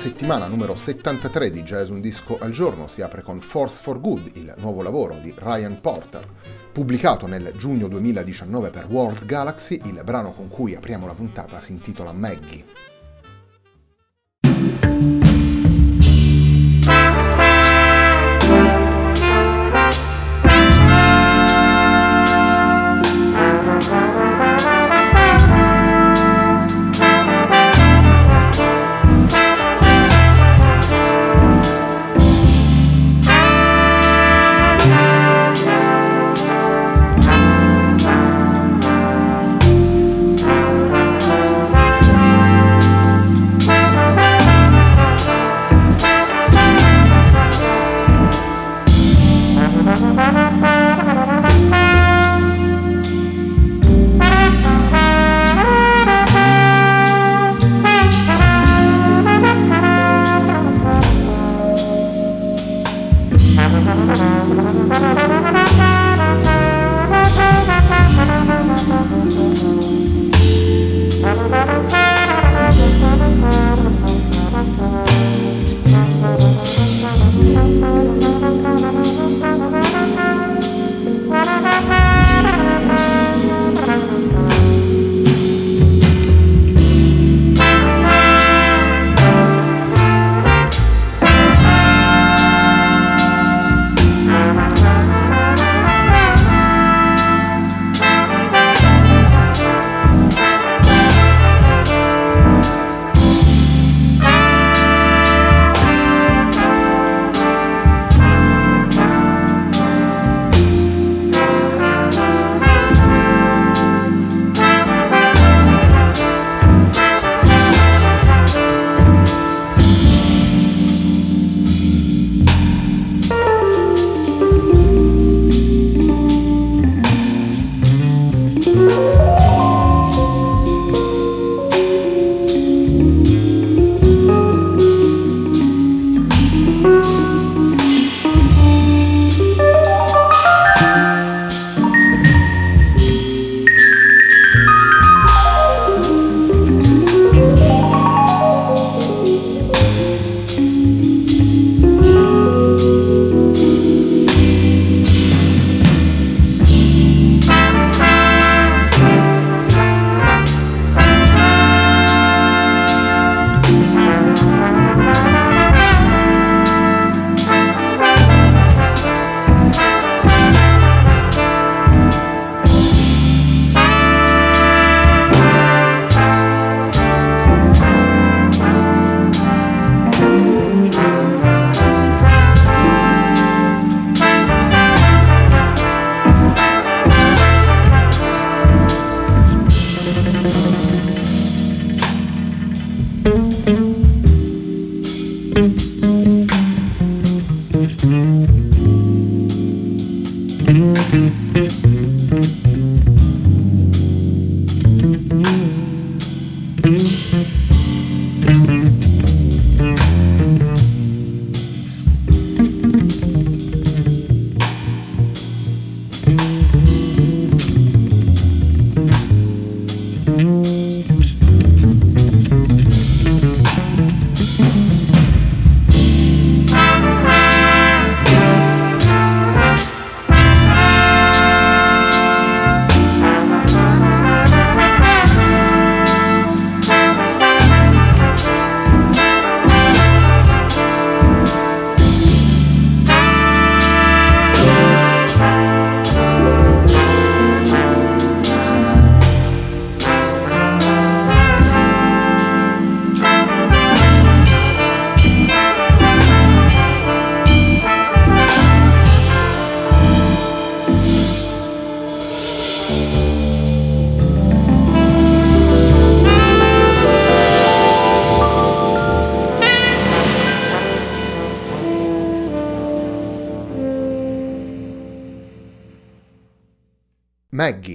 Settimana numero 73 di Jazz Un Disco al Giorno si apre con Force for Good, il nuovo lavoro di Ryan Porter. Pubblicato nel giugno 2019 per World Galaxy, il brano con cui apriamo la puntata si intitola Maggie.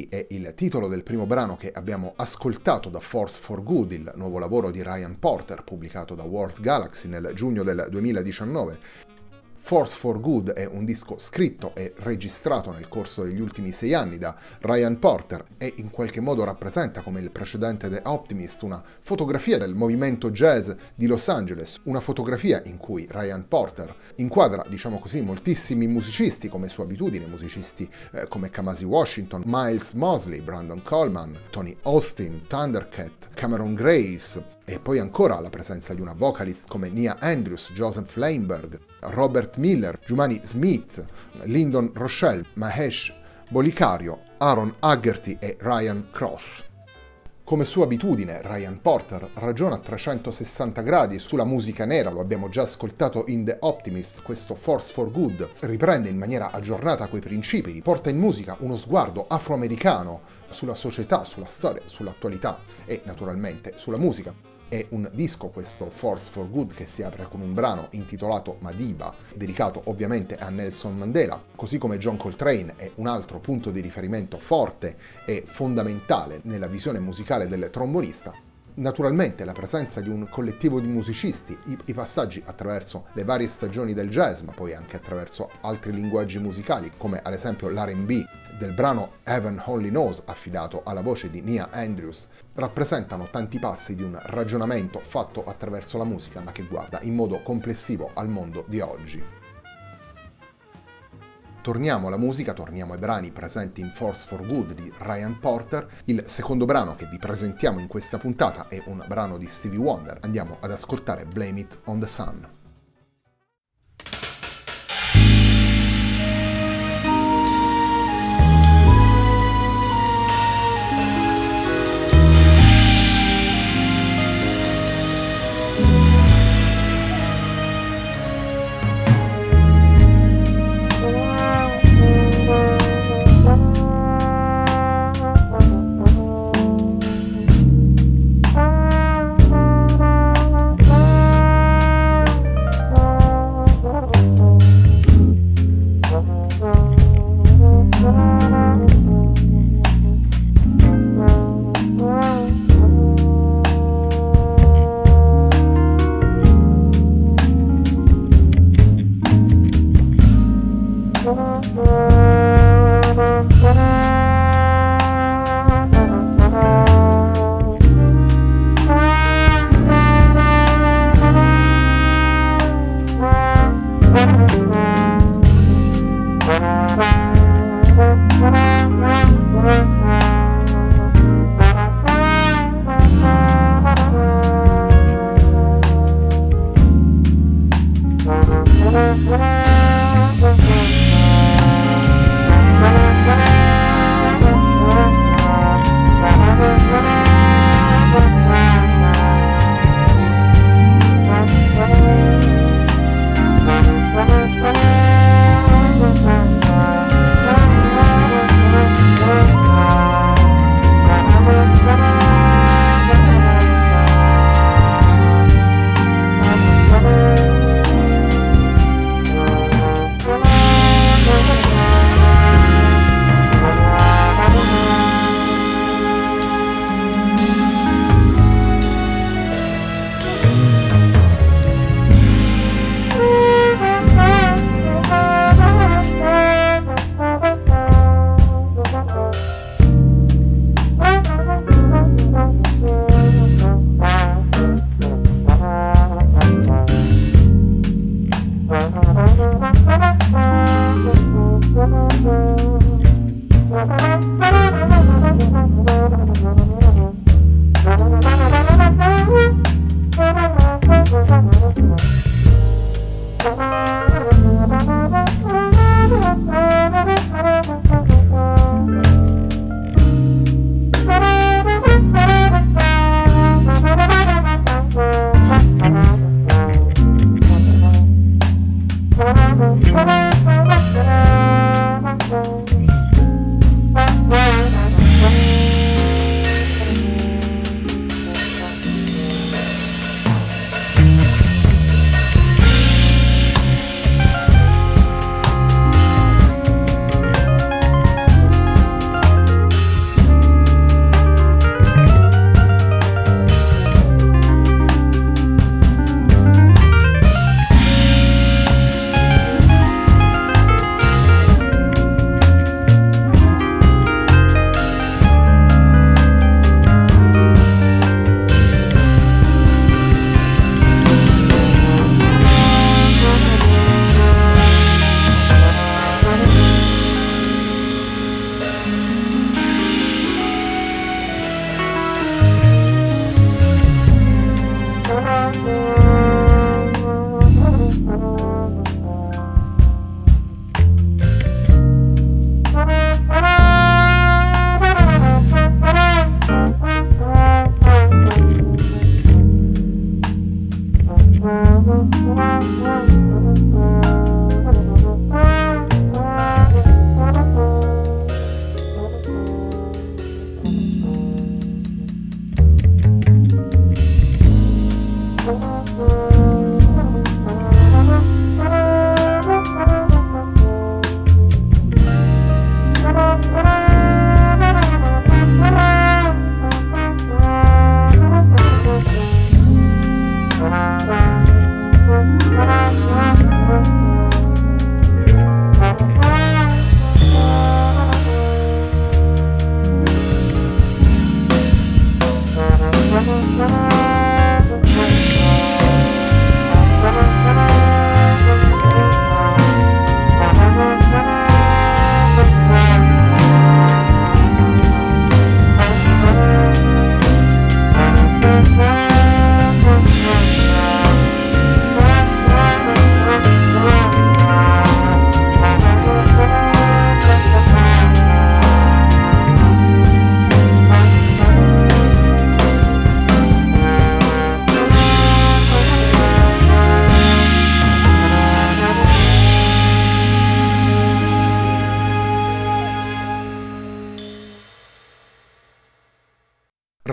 È il titolo del primo brano che abbiamo ascoltato da Force for Good, il nuovo lavoro di Ryan Porter pubblicato da World Galaxy nel giugno del 2019. Force for Good è un disco scritto e registrato nel corso degli ultimi sei anni da Ryan Porter e in qualche modo rappresenta, come il precedente The Optimist, una fotografia del movimento jazz di Los Angeles, una fotografia in cui Ryan Porter inquadra, diciamo così, moltissimi musicisti come sua abitudine, musicisti eh, come Kamasi Washington, Miles Mosley, Brandon Coleman, Tony Austin, Thundercat, Cameron Grace, e poi ancora la presenza di una vocalist come Nia Andrews, Joseph Leinberg, Robert Miller, Giumani Smith, Lyndon Rochelle, Mahesh Bolicario, Aaron Haggerty e Ryan Cross. Come sua abitudine, Ryan Porter ragiona a 360 gradi sulla musica nera, lo abbiamo già ascoltato in The Optimist, questo Force for Good riprende in maniera aggiornata quei principi, porta in musica uno sguardo afroamericano sulla società, sulla storia, sull'attualità e naturalmente sulla musica. È un disco questo Force for Good che si apre con un brano intitolato Madiba, dedicato ovviamente a Nelson Mandela, così come John Coltrane è un altro punto di riferimento forte e fondamentale nella visione musicale del trombonista. Naturalmente la presenza di un collettivo di musicisti, i, i, passaggi attraverso le varie stagioni del jazz, ma poi anche attraverso altri linguaggi musicali, come ad esempio l'RB del brano Heaven Only Knows affidato alla voce di Nia Andrews, rappresentano tanti passi di un ragionamento fatto attraverso la musica, ma che guarda in modo complessivo al mondo di oggi. Torniamo alla musica, torniamo ai brani presenti in Force for Good di Ryan Porter. Il secondo brano che vi presentiamo in questa puntata è un brano di Stevie Wonder. Andiamo ad ascoltare Blame It on the Sun.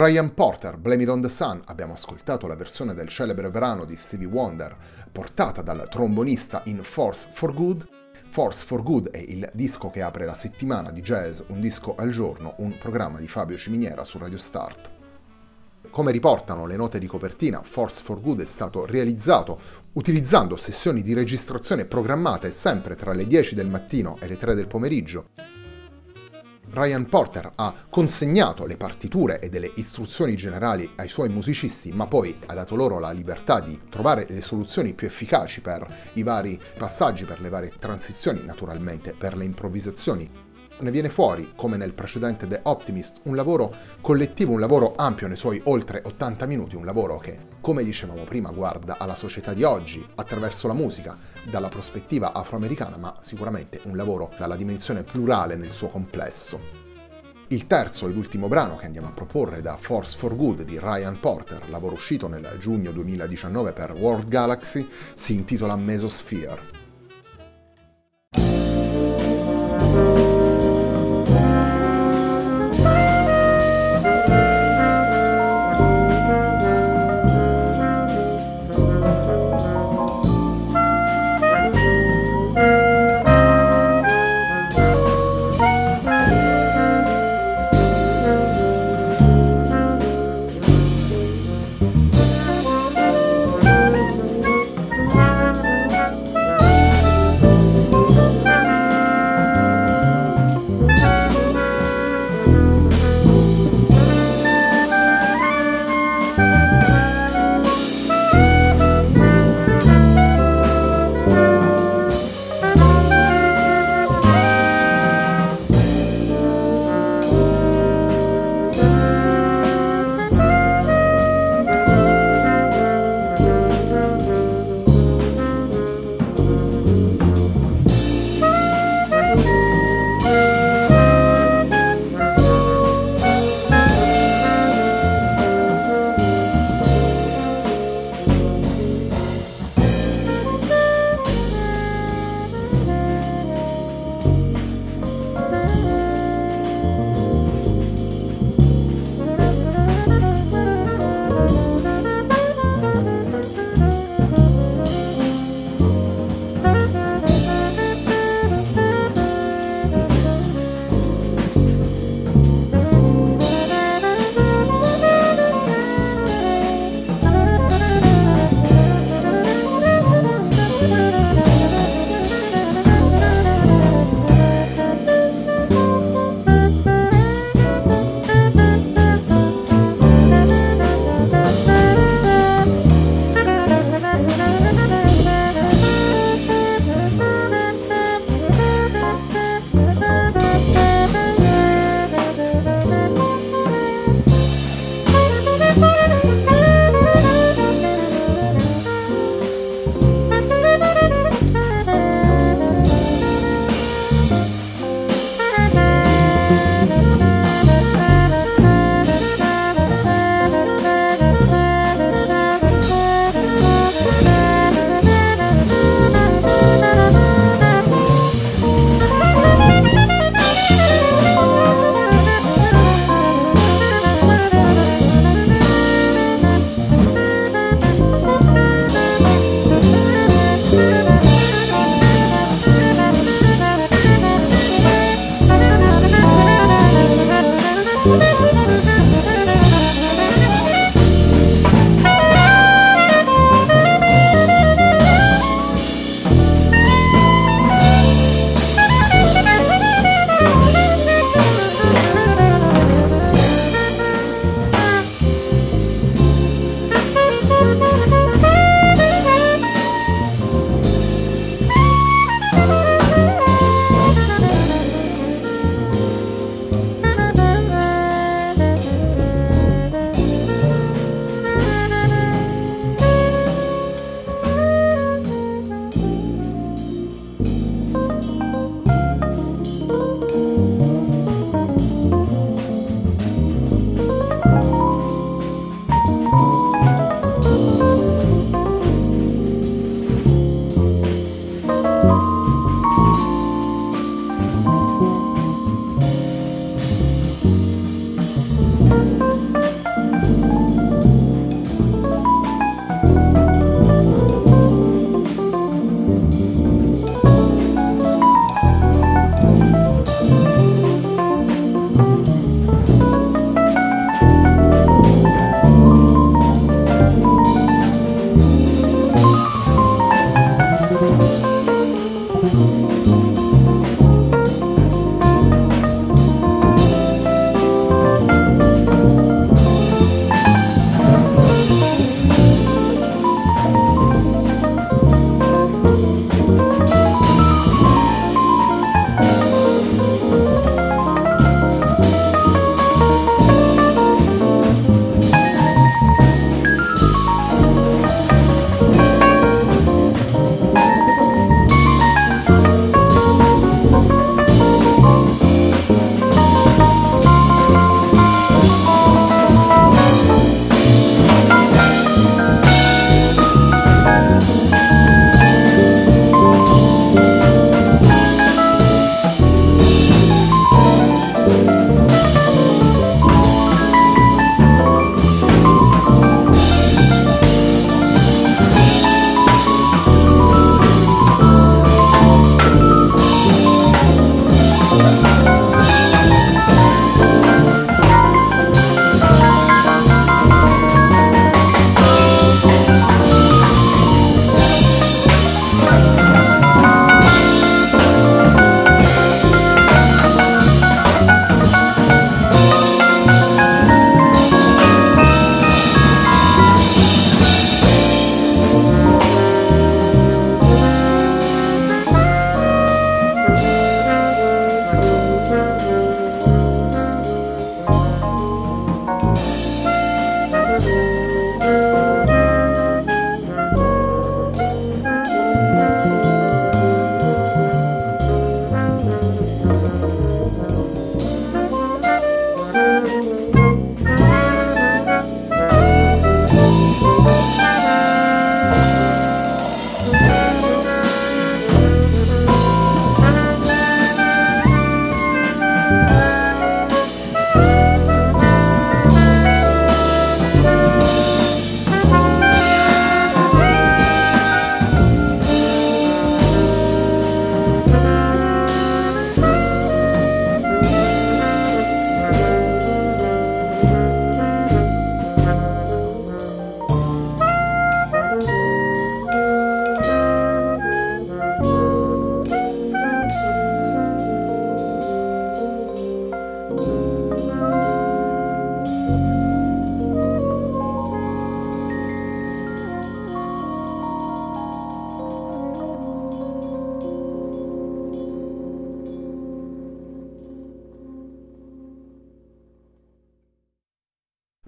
Ryan Porter, Blame It on the Sun, abbiamo ascoltato la versione del celebre brano di Stevie Wonder portata dal trombonista in Force for Good. Force for Good è il disco che apre la settimana di jazz Un disco al giorno, un programma di Fabio Ciminiera su Radio Start. Come riportano le note di copertina, Force for Good è stato realizzato utilizzando sessioni di registrazione programmate sempre tra le 10 del mattino e le 3 del pomeriggio Ryan Porter ha consegnato le partiture e delle istruzioni generali ai suoi musicisti, ma poi ha dato loro la libertà di trovare le soluzioni più efficaci per i vari passaggi, per le varie transizioni, naturalmente per le improvvisazioni. Ne viene fuori, come nel precedente The Optimist, un lavoro collettivo, un lavoro ampio nei suoi oltre 80 minuti, un lavoro che, come dicevamo prima, guarda alla società di oggi attraverso la musica, dalla prospettiva afroamericana, ma sicuramente un lavoro dalla dimensione plurale nel suo complesso. Il terzo ed ultimo brano che andiamo a proporre da Force for Good di Ryan Porter, lavoro uscito nel giugno 2019 per World Galaxy, si intitola Mesosphere.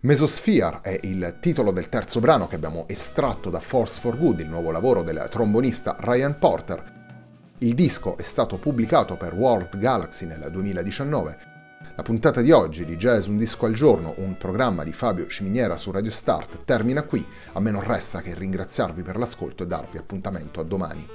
Mesosphere è il titolo del terzo brano che abbiamo estratto da Force for Good, il nuovo lavoro del trombonista Ryan Porter. Il disco è stato pubblicato per World Galaxy nel 2019. La puntata di oggi di Jazz Un Disco al Giorno, un programma di Fabio Ciminiera su Radio Start, termina qui. A me non resta che ringraziarvi per l'ascolto e darvi appuntamento a domani.